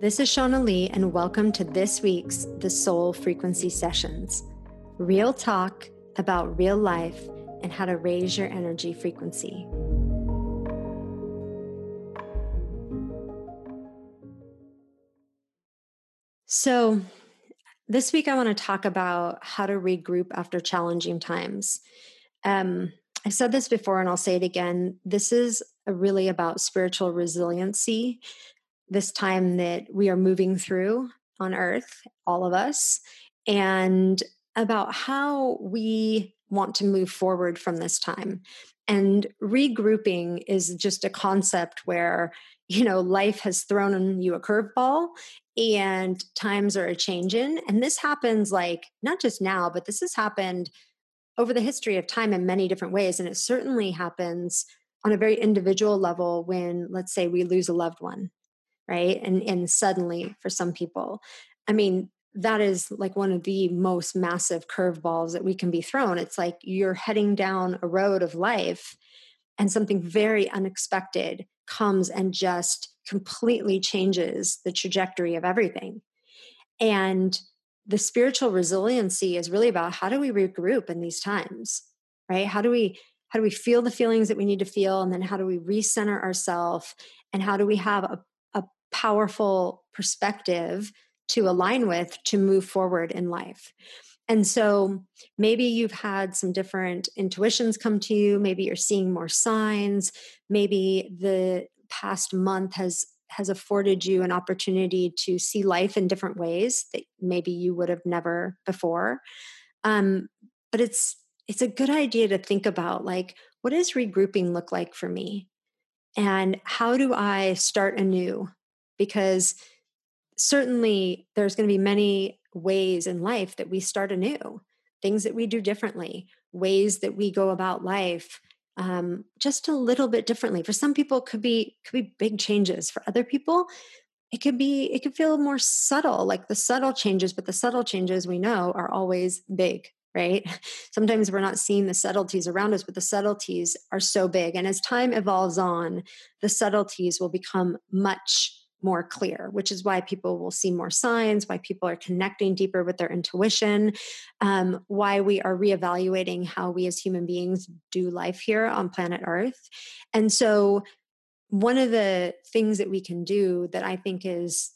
This is Shauna Lee, and welcome to this week's The Soul Frequency Sessions real talk about real life and how to raise your energy frequency. So, this week I want to talk about how to regroup after challenging times. Um, I've said this before and I'll say it again. This is really about spiritual resiliency this time that we are moving through on earth, all of us, and about how we want to move forward from this time. And regrouping is just a concept where, you know, life has thrown you a curveball and times are a changing. And this happens like not just now, but this has happened over the history of time in many different ways. And it certainly happens on a very individual level when, let's say, we lose a loved one right? And and suddenly for some people i mean that is like one of the most massive curveballs that we can be thrown. It's like you're heading down a road of life and something very unexpected comes and just completely changes the trajectory of everything. And the spiritual resiliency is really about how do we regroup in these times right? How do we how do we feel the feelings that we need to feel? And then how do we recenter ourselves and how do we have a powerful perspective to align with to move forward in life. And so maybe you've had some different intuitions come to you, maybe you're seeing more signs, maybe the past month has has afforded you an opportunity to see life in different ways that maybe you would have never before. Um, but it's it's a good idea to think about like what does regrouping look like for me and how do i start anew because certainly there's going to be many ways in life that we start anew, things that we do differently, ways that we go about life um, just a little bit differently. For some people, could be could be big changes. For other people, it could be it could feel more subtle, like the subtle changes. But the subtle changes we know are always big, right? Sometimes we're not seeing the subtleties around us, but the subtleties are so big. And as time evolves on, the subtleties will become much more clear, which is why people will see more signs, why people are connecting deeper with their intuition, um, why we are reevaluating how we as human beings do life here on planet Earth. And so, one of the things that we can do that I think is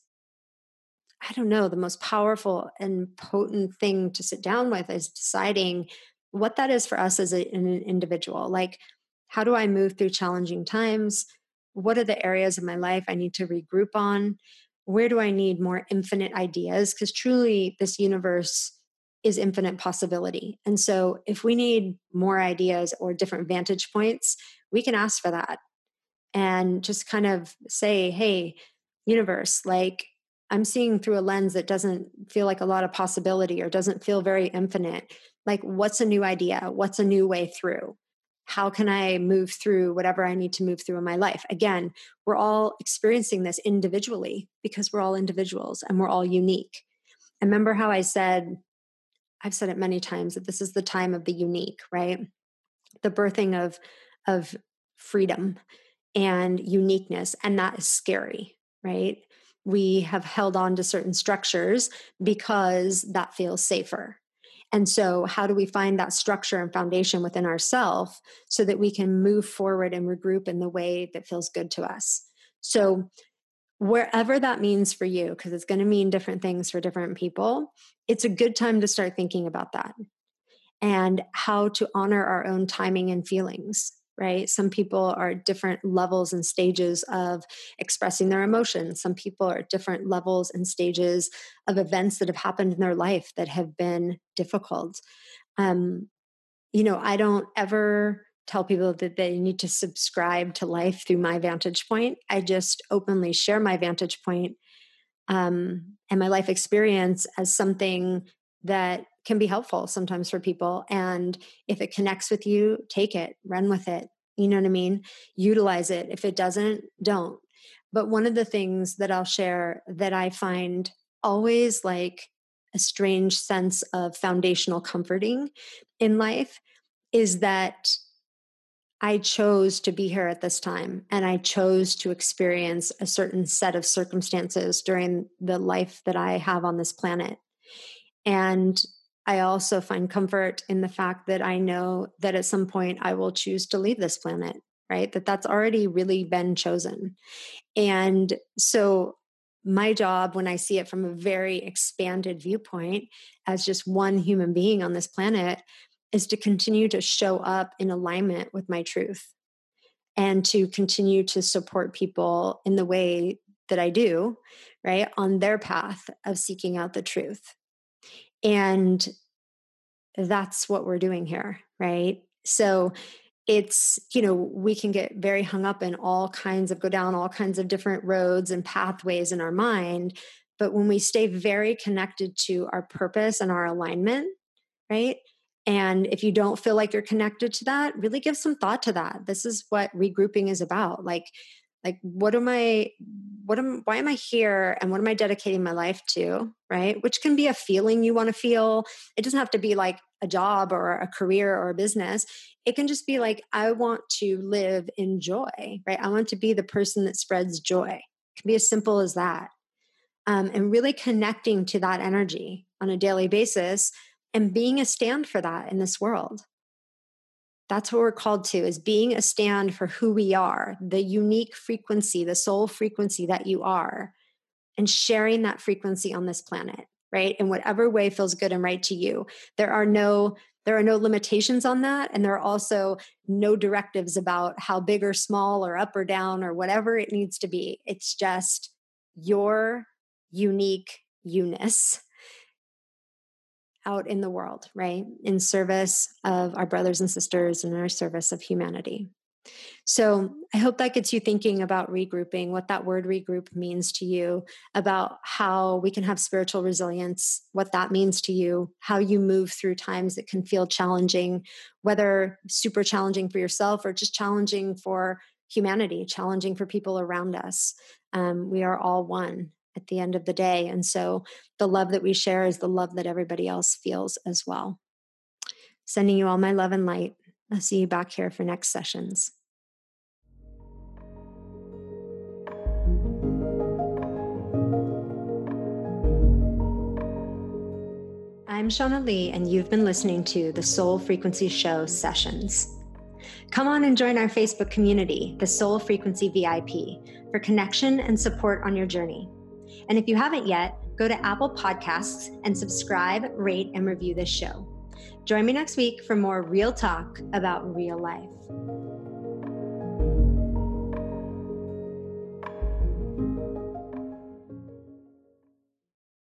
I don't know, the most powerful and potent thing to sit down with is deciding what that is for us as a, an individual. Like, how do I move through challenging times? What are the areas of my life I need to regroup on? Where do I need more infinite ideas? Because truly, this universe is infinite possibility. And so, if we need more ideas or different vantage points, we can ask for that and just kind of say, hey, universe, like I'm seeing through a lens that doesn't feel like a lot of possibility or doesn't feel very infinite. Like, what's a new idea? What's a new way through? How can I move through whatever I need to move through in my life? Again, we're all experiencing this individually because we're all individuals and we're all unique. And remember how I said, I've said it many times that this is the time of the unique, right? The birthing of of freedom and uniqueness. And that is scary, right? We have held on to certain structures because that feels safer and so, how do we find that structure and foundation within ourselves so that we can move forward and regroup in the way that feels good to us? So, wherever that means for you, because it's going to mean different things for different people, it's a good time to start thinking about that and how to honor our own timing and feelings right? Some people are different levels and stages of expressing their emotions. Some people are different levels and stages of events that have happened in their life that have been difficult. Um, you know, I don't ever tell people that they need to subscribe to life through my vantage point. I just openly share my vantage point, um, and my life experience as something that can be helpful sometimes for people. And if it connects with you, take it, run with it. You know what I mean? Utilize it. If it doesn't, don't. But one of the things that I'll share that I find always like a strange sense of foundational comforting in life is that I chose to be here at this time and I chose to experience a certain set of circumstances during the life that I have on this planet. And I also find comfort in the fact that I know that at some point I will choose to leave this planet, right? That that's already really been chosen. And so my job when I see it from a very expanded viewpoint as just one human being on this planet is to continue to show up in alignment with my truth and to continue to support people in the way that I do, right, on their path of seeking out the truth. And that's what we're doing here, right? So it's, you know, we can get very hung up in all kinds of go down all kinds of different roads and pathways in our mind. But when we stay very connected to our purpose and our alignment, right? And if you don't feel like you're connected to that, really give some thought to that. This is what regrouping is about. Like, like what am i what am why am i here and what am i dedicating my life to right? Which can be a feeling you want to feel. It doesn't have to be like a job or a career or a business. It can just be like i want to live in joy right? I want to be the person that spreads joy. It can be as simple as that. Um, and really connecting to that energy on a daily basis and being a stand for that in this world that's what we're called to is being a stand for who we are the unique frequency the soul frequency that you are and sharing that frequency on this planet right? In whatever way feels good and right to you. There are no there are no limitations on that and there are also no directives about how big or small or up or down or whatever it needs to be. It's just your unique you-ness out in the world, right? In service of our brothers and sisters and in our service of humanity. So I hope that gets you thinking about regrouping, what that word regroup means to you, about how we can have spiritual resilience, what that means to you, how you move through times that can feel challenging, whether super challenging for yourself or just challenging for humanity, challenging for people around us. Um, we are all one at the end of the day. And so the love that we share is the love that everybody else feels as well. Sending you all my love and light. I'll see you back here for next sessions. I'm Shauna Lee, and you've been listening to the Soul Frequency Show sessions. Come on and join our Facebook community, the Soul Frequency VIP, for connection and support on your journey. And if you haven't yet, go to Apple Podcasts and subscribe, rate, and review this show. Join me next week for more real talk about real life.